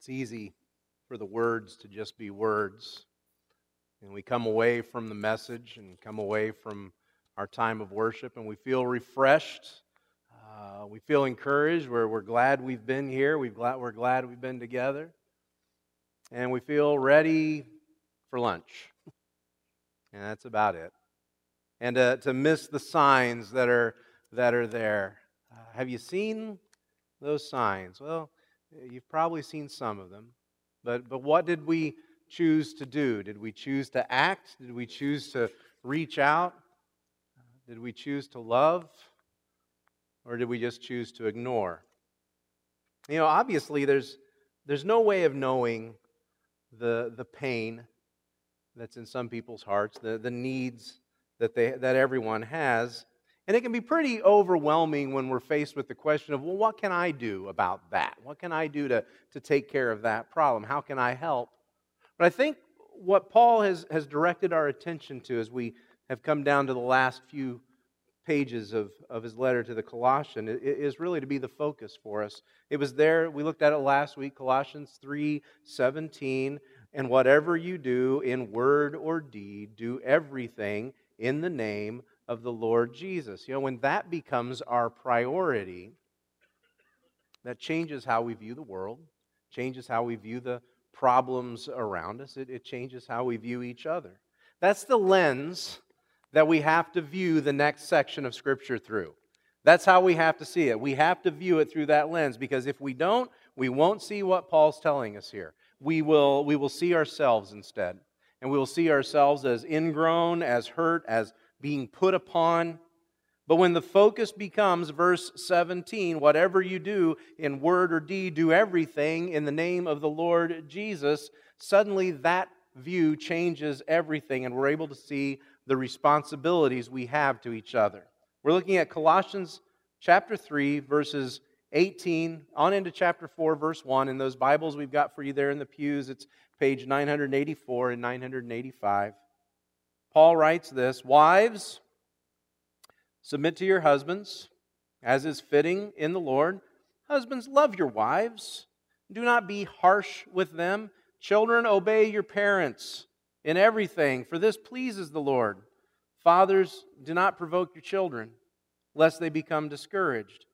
It's easy for the words to just be words. And we come away from the message and come away from our time of worship and we feel refreshed. Uh, we feel encouraged. We're, we're glad we've been here. We've glad, we're glad we've been together. And we feel ready for lunch. And that's about it. And uh, to miss the signs that are, that are there. Uh, have you seen those signs? Well, You've probably seen some of them. But, but what did we choose to do? Did we choose to act? Did we choose to reach out? Did we choose to love? Or did we just choose to ignore? You know, obviously, there's, there's no way of knowing the, the pain that's in some people's hearts, the, the needs that, they, that everyone has. And it can be pretty overwhelming when we're faced with the question of, well, what can I do about that? What can I do to, to take care of that problem? How can I help? But I think what Paul has, has directed our attention to as we have come down to the last few pages of, of his letter to the Colossians is really to be the focus for us. It was there, we looked at it last week, Colossians 3 17. And whatever you do in word or deed, do everything in the name of the Lord Jesus. You know, when that becomes our priority, that changes how we view the world, changes how we view the problems around us, it, it changes how we view each other. That's the lens that we have to view the next section of Scripture through. That's how we have to see it. We have to view it through that lens because if we don't, we won't see what Paul's telling us here. We will, we will see ourselves instead. And we will see ourselves as ingrown, as hurt, as being put upon. But when the focus becomes verse 17, whatever you do in word or deed, do everything in the name of the Lord Jesus, suddenly that view changes everything, and we're able to see the responsibilities we have to each other. We're looking at Colossians chapter 3, verses 18 on into chapter 4, verse 1. In those Bibles we've got for you there in the pews, it's page 984 and 985. Paul writes this Wives, submit to your husbands, as is fitting in the Lord. Husbands, love your wives. Do not be harsh with them. Children, obey your parents in everything, for this pleases the Lord. Fathers, do not provoke your children, lest they become discouraged.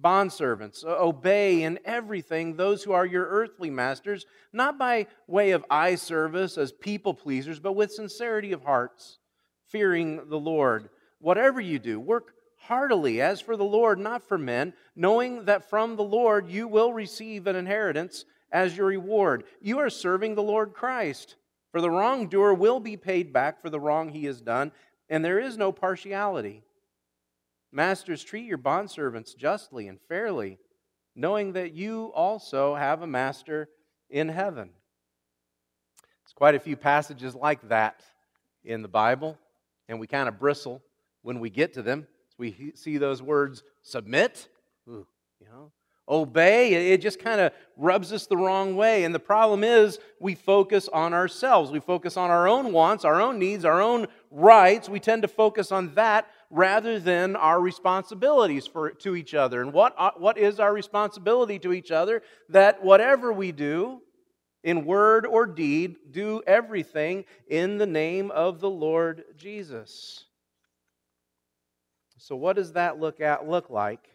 Bondservants, obey in everything those who are your earthly masters, not by way of eye service as people pleasers, but with sincerity of hearts, fearing the Lord. Whatever you do, work heartily as for the Lord, not for men, knowing that from the Lord you will receive an inheritance as your reward. You are serving the Lord Christ. For the wrongdoer will be paid back for the wrong he has done, and there is no partiality. Masters, treat your bondservants justly and fairly, knowing that you also have a master in heaven. There's quite a few passages like that in the Bible, and we kind of bristle when we get to them. We see those words submit, you know, obey. It just kind of rubs us the wrong way. And the problem is we focus on ourselves. We focus on our own wants, our own needs, our own rights. We tend to focus on that rather than our responsibilities for, to each other. And what, uh, what is our responsibility to each other? That whatever we do, in word or deed, do everything in the name of the Lord Jesus. So, what does that look at look like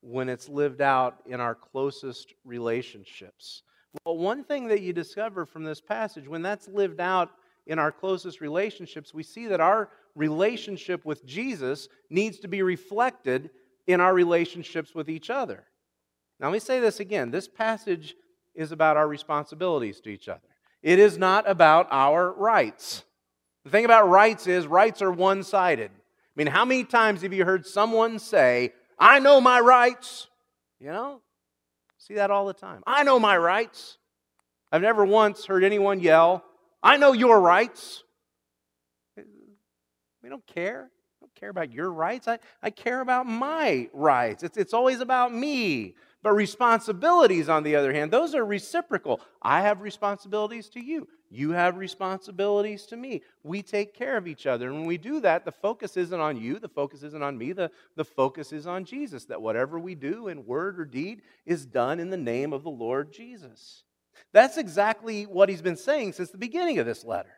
when it's lived out in our closest relationships? Well, one thing that you discover from this passage, when that's lived out in our closest relationships, we see that our relationship with Jesus needs to be reflected in our relationships with each other. Now, let me say this again. This passage is about our responsibilities to each other, it is not about our rights. The thing about rights is, rights are one sided. I mean, how many times have you heard someone say, I know my rights? You know, see that all the time. I know my rights. I've never once heard anyone yell, I know your rights. We don't care. I don't care about your rights. I, I care about my rights. It's, it's always about me. But responsibilities, on the other hand, those are reciprocal. I have responsibilities to you. You have responsibilities to me. We take care of each other. And when we do that, the focus isn't on you, the focus isn't on me, the, the focus is on Jesus. That whatever we do in word or deed is done in the name of the Lord Jesus. That's exactly what he's been saying since the beginning of this letter.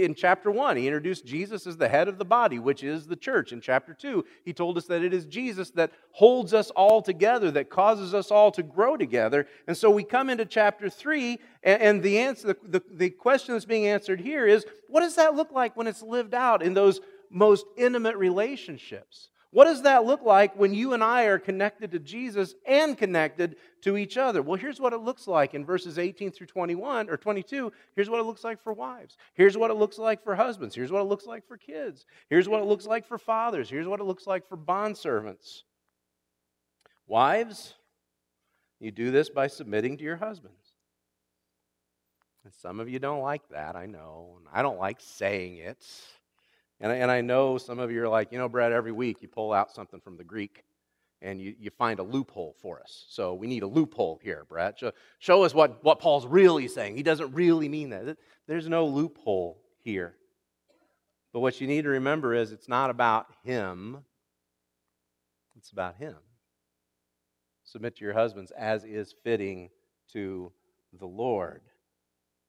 In chapter 1, he introduced Jesus as the head of the body, which is the church. In chapter 2, he told us that it is Jesus that holds us all together, that causes us all to grow together. And so we come into chapter 3, and the, answer, the, the, the question that's being answered here is what does that look like when it's lived out in those most intimate relationships? What does that look like when you and I are connected to Jesus and connected to each other? Well, here's what it looks like in verses 18 through 21 or 22. Here's what it looks like for wives. Here's what it looks like for husbands. Here's what it looks like for kids. Here's what it looks like for fathers. Here's what it looks like for bondservants. Wives, you do this by submitting to your husbands. And some of you don't like that, I know. And I don't like saying it. And, and I know some of you are like, you know, Brad, every week you pull out something from the Greek and you, you find a loophole for us. So we need a loophole here, Brad. Show, show us what, what Paul's really saying. He doesn't really mean that. There's no loophole here. But what you need to remember is it's not about him, it's about him. Submit to your husbands as is fitting to the Lord.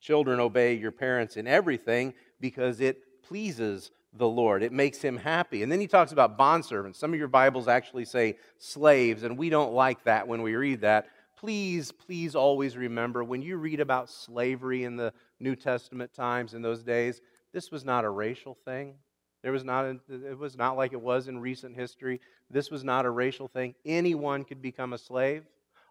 Children, obey your parents in everything because it pleases the Lord. It makes him happy. And then he talks about bondservants. Some of your Bibles actually say slaves, and we don't like that when we read that. Please, please always remember when you read about slavery in the New Testament times in those days, this was not a racial thing. There was not a, it was not like it was in recent history. This was not a racial thing. Anyone could become a slave.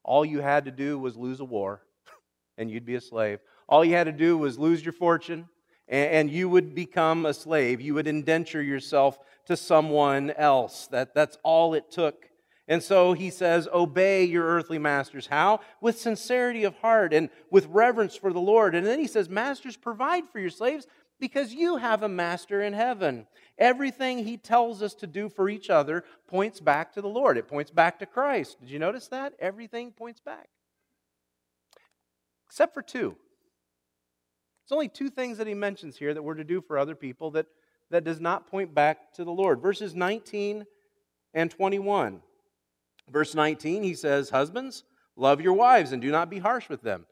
All you had to do was lose a war, and you'd be a slave. All you had to do was lose your fortune, and you would become a slave. You would indenture yourself to someone else. That, that's all it took. And so he says, Obey your earthly masters. How? With sincerity of heart and with reverence for the Lord. And then he says, Masters, provide for your slaves because you have a master in heaven. Everything he tells us to do for each other points back to the Lord, it points back to Christ. Did you notice that? Everything points back. Except for two. There's only two things that he mentions here that we're to do for other people that, that does not point back to the Lord. Verses 19 and 21. Verse 19, he says, Husbands, love your wives and do not be harsh with them.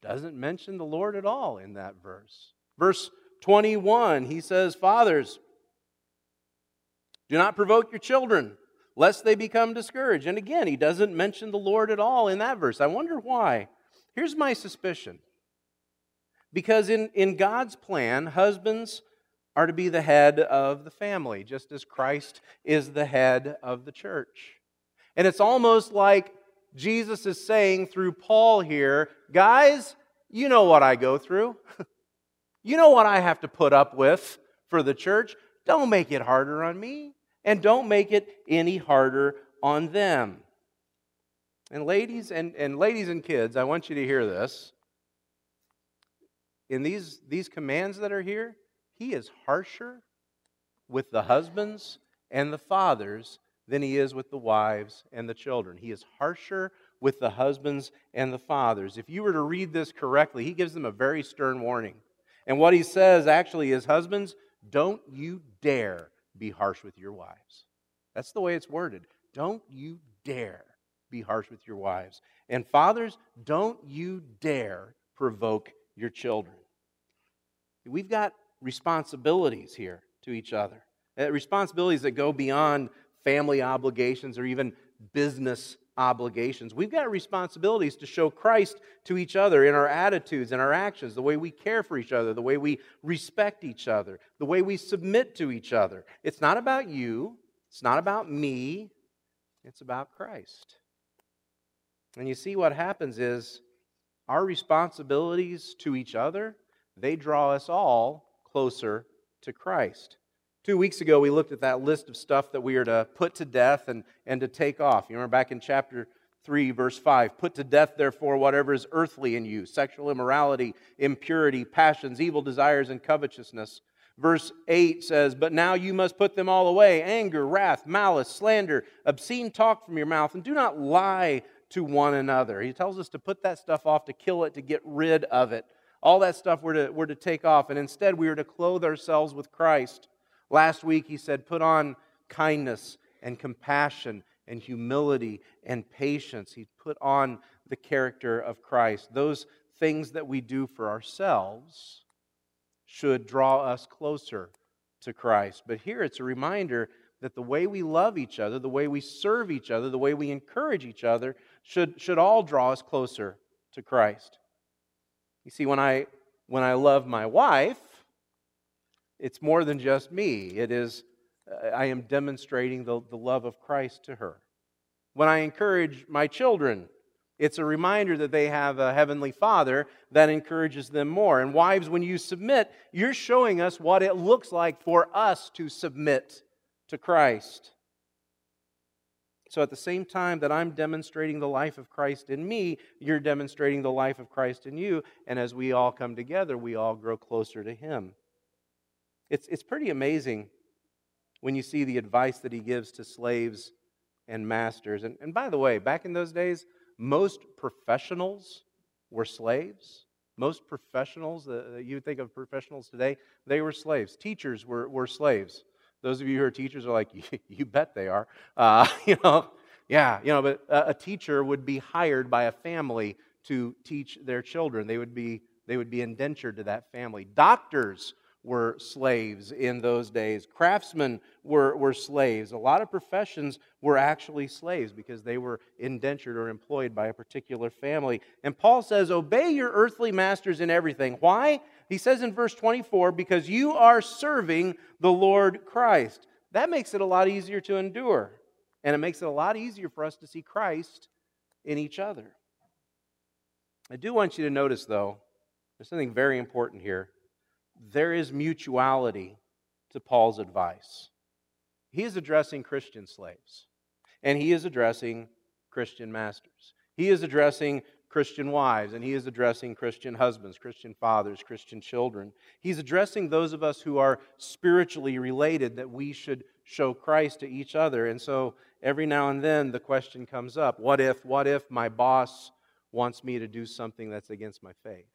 Doesn't mention the Lord at all in that verse. Verse 21, he says, Fathers, do not provoke your children, lest they become discouraged. And again, he doesn't mention the Lord at all in that verse. I wonder why. Here's my suspicion because in, in God's plan, husbands are to be the head of the family, just as Christ is the head of the church. And it's almost like Jesus is saying through Paul here, guys, you know what I go through. you know what I have to put up with for the church. Don't make it harder on me, and don't make it any harder on them. And ladies and, and ladies and kids, I want you to hear this in these, these commands that are here, he is harsher with the husbands and the fathers than he is with the wives and the children. He is harsher with the husbands and the fathers. If you were to read this correctly, he gives them a very stern warning. And what he says actually is husbands, don't you dare be harsh with your wives. That's the way it's worded. Don't you dare be harsh with your wives. And fathers, don't you dare provoke your children. We've got responsibilities here to each other, uh, responsibilities that go beyond family obligations or even business obligations. We've got responsibilities to show Christ to each other in our attitudes and our actions, the way we care for each other, the way we respect each other, the way we submit to each other. It's not about you, it's not about me, it's about Christ. And you see, what happens is our responsibilities to each other, they draw us all closer to Christ. Two weeks ago, we looked at that list of stuff that we are to put to death and, and to take off. You remember back in chapter 3, verse 5 Put to death, therefore, whatever is earthly in you sexual immorality, impurity, passions, evil desires, and covetousness. Verse 8 says, But now you must put them all away anger, wrath, malice, slander, obscene talk from your mouth, and do not lie to one another. He tells us to put that stuff off, to kill it, to get rid of it. All that stuff we're to, we're to take off, and instead we are to clothe ourselves with Christ. Last week he said, Put on kindness and compassion and humility and patience. He put on the character of Christ. Those things that we do for ourselves should draw us closer to Christ. But here it's a reminder that the way we love each other, the way we serve each other, the way we encourage each other should, should all draw us closer to Christ. You see, when I, when I love my wife, it's more than just me. It is, uh, I am demonstrating the, the love of Christ to her. When I encourage my children, it's a reminder that they have a heavenly father that encourages them more. And wives, when you submit, you're showing us what it looks like for us to submit to Christ. So at the same time that I'm demonstrating the life of Christ in me, you're demonstrating the life of Christ in you. And as we all come together, we all grow closer to Him. It's, it's pretty amazing when you see the advice that He gives to slaves and masters. And, and by the way, back in those days, most professionals were slaves. Most professionals uh, you think of professionals today, they were slaves. Teachers were, were slaves. Those of you who are teachers are like, you bet they are. Uh, you know, yeah, you know, but a, teacher would be hired by a family to teach their children. They would be they would be indentured to that family. Doctors were slaves in those days. Craftsmen were, were slaves. A lot of professions were actually slaves because they were indentured or employed by a particular family. And Paul says, Obey your earthly masters in everything. Why? He says in verse 24, Because you are serving the Lord Christ. That makes it a lot easier to endure. And it makes it a lot easier for us to see Christ in each other. I do want you to notice, though, there's something very important here there is mutuality to Paul's advice. He is addressing Christian slaves, and he is addressing Christian masters. He is addressing Christian wives, and he is addressing Christian husbands, Christian fathers, Christian children. He's addressing those of us who are spiritually related that we should show Christ to each other. And so every now and then the question comes up what if, what if my boss wants me to do something that's against my faith?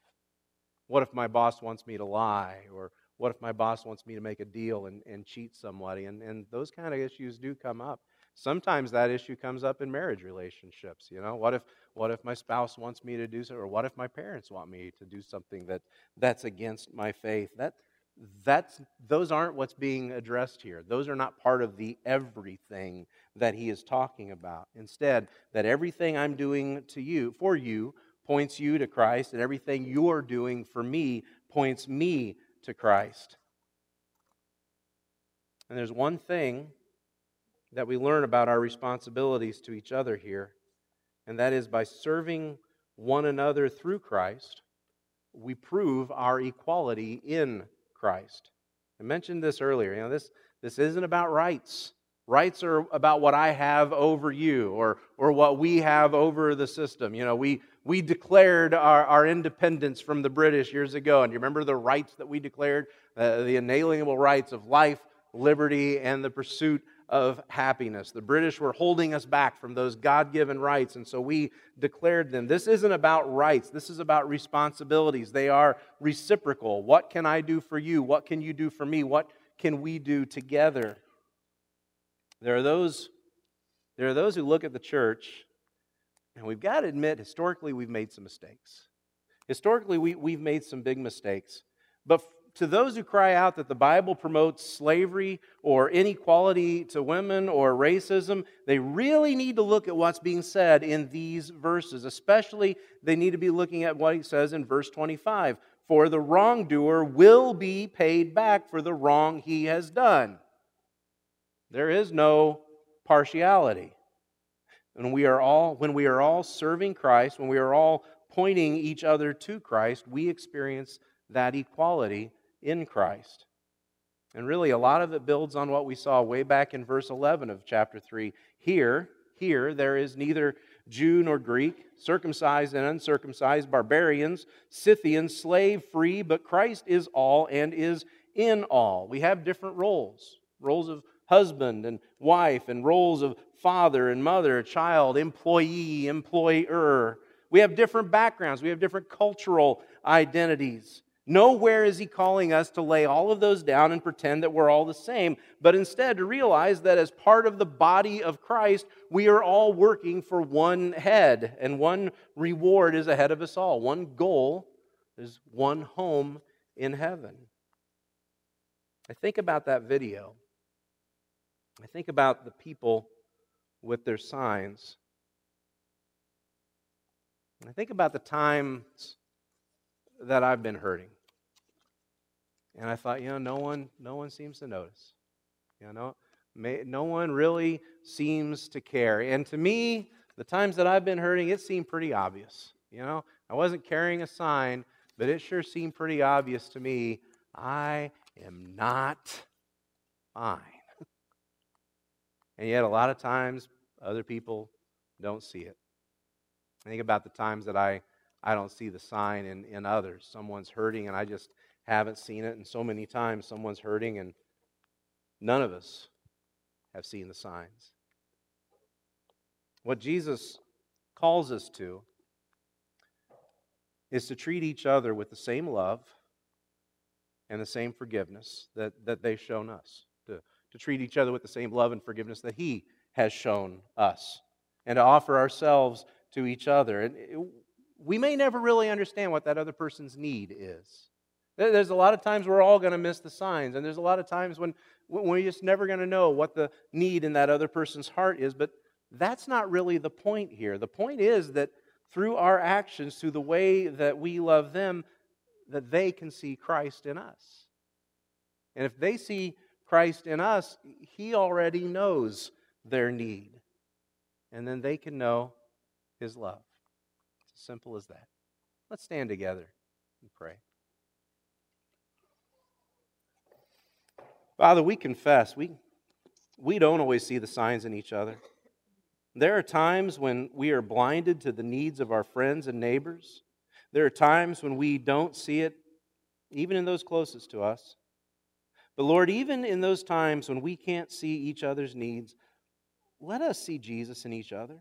What if my boss wants me to lie? Or what if my boss wants me to make a deal and, and cheat somebody? And, and those kind of issues do come up. Sometimes that issue comes up in marriage relationships. You know, what if what if my spouse wants me to do so, or what if my parents want me to do something that that's against my faith? That that's those aren't what's being addressed here. Those are not part of the everything that he is talking about. Instead, that everything I'm doing to you for you points you to Christ, and everything you're doing for me points me to Christ. And there's one thing that we learn about our responsibilities to each other here, and that is by serving one another through Christ, we prove our equality in Christ. I mentioned this earlier. You know, this, this isn't about rights. Rights are about what I have over you or, or what we have over the system. You know, we, we declared our, our independence from the British years ago. And you remember the rights that we declared? Uh, the inalienable rights of life, liberty, and the pursuit of happiness. The British were holding us back from those God given rights, and so we declared them. This isn't about rights, this is about responsibilities. They are reciprocal. What can I do for you? What can you do for me? What can we do together? There are those, there are those who look at the church and we've got to admit, historically, we've made some mistakes. Historically, we, we've made some big mistakes. But to those who cry out that the Bible promotes slavery or inequality to women or racism, they really need to look at what's being said in these verses. Especially, they need to be looking at what he says in verse 25 For the wrongdoer will be paid back for the wrong he has done. There is no partiality. And we are all, when we are all serving Christ, when we are all pointing each other to Christ, we experience that equality in Christ. And really, a lot of it builds on what we saw way back in verse 11 of chapter 3. Here, here, there is neither Jew nor Greek, circumcised and uncircumcised, barbarians, Scythians, slave, free, but Christ is all and is in all. We have different roles roles of husband and wife and roles of father and mother, child, employee, employer. We have different backgrounds, we have different cultural identities. Nowhere is he calling us to lay all of those down and pretend that we're all the same, but instead to realize that as part of the body of Christ, we are all working for one head, and one reward is ahead of us all. One goal is one home in heaven. I think about that video. I think about the people with their signs. I think about the times that I've been hurting. And I thought, you know, no one, no one seems to notice. You know, may, no one really seems to care. And to me, the times that I've been hurting, it seemed pretty obvious. You know, I wasn't carrying a sign, but it sure seemed pretty obvious to me. I am not fine. and yet, a lot of times, other people don't see it. I think about the times that I, I don't see the sign in, in others. Someone's hurting, and I just haven't seen it. And so many times, someone's hurting, and none of us have seen the signs. What Jesus calls us to is to treat each other with the same love and the same forgiveness that, that they've shown us, to, to treat each other with the same love and forgiveness that He has shown us, and to offer ourselves to each other. And it, we may never really understand what that other person's need is. There's a lot of times we're all going to miss the signs, and there's a lot of times when, when we're just never going to know what the need in that other person's heart is. But that's not really the point here. The point is that through our actions, through the way that we love them, that they can see Christ in us. And if they see Christ in us, He already knows their need. And then they can know His love. It's as simple as that. Let's stand together and pray. Father, we confess we, we don't always see the signs in each other. There are times when we are blinded to the needs of our friends and neighbors. There are times when we don't see it, even in those closest to us. But Lord, even in those times when we can't see each other's needs, let us see Jesus in each other.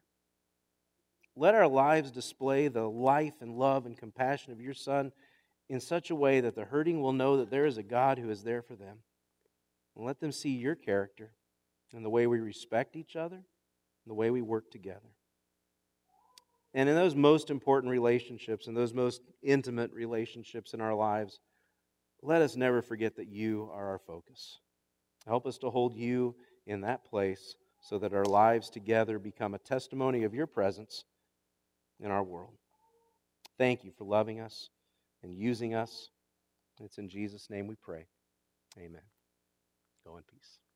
Let our lives display the life and love and compassion of your Son in such a way that the hurting will know that there is a God who is there for them. And let them see your character and the way we respect each other and the way we work together. And in those most important relationships and those most intimate relationships in our lives, let us never forget that you are our focus. Help us to hold you in that place so that our lives together become a testimony of your presence in our world. Thank you for loving us and using us. It's in Jesus' name we pray. Amen. Go in peace.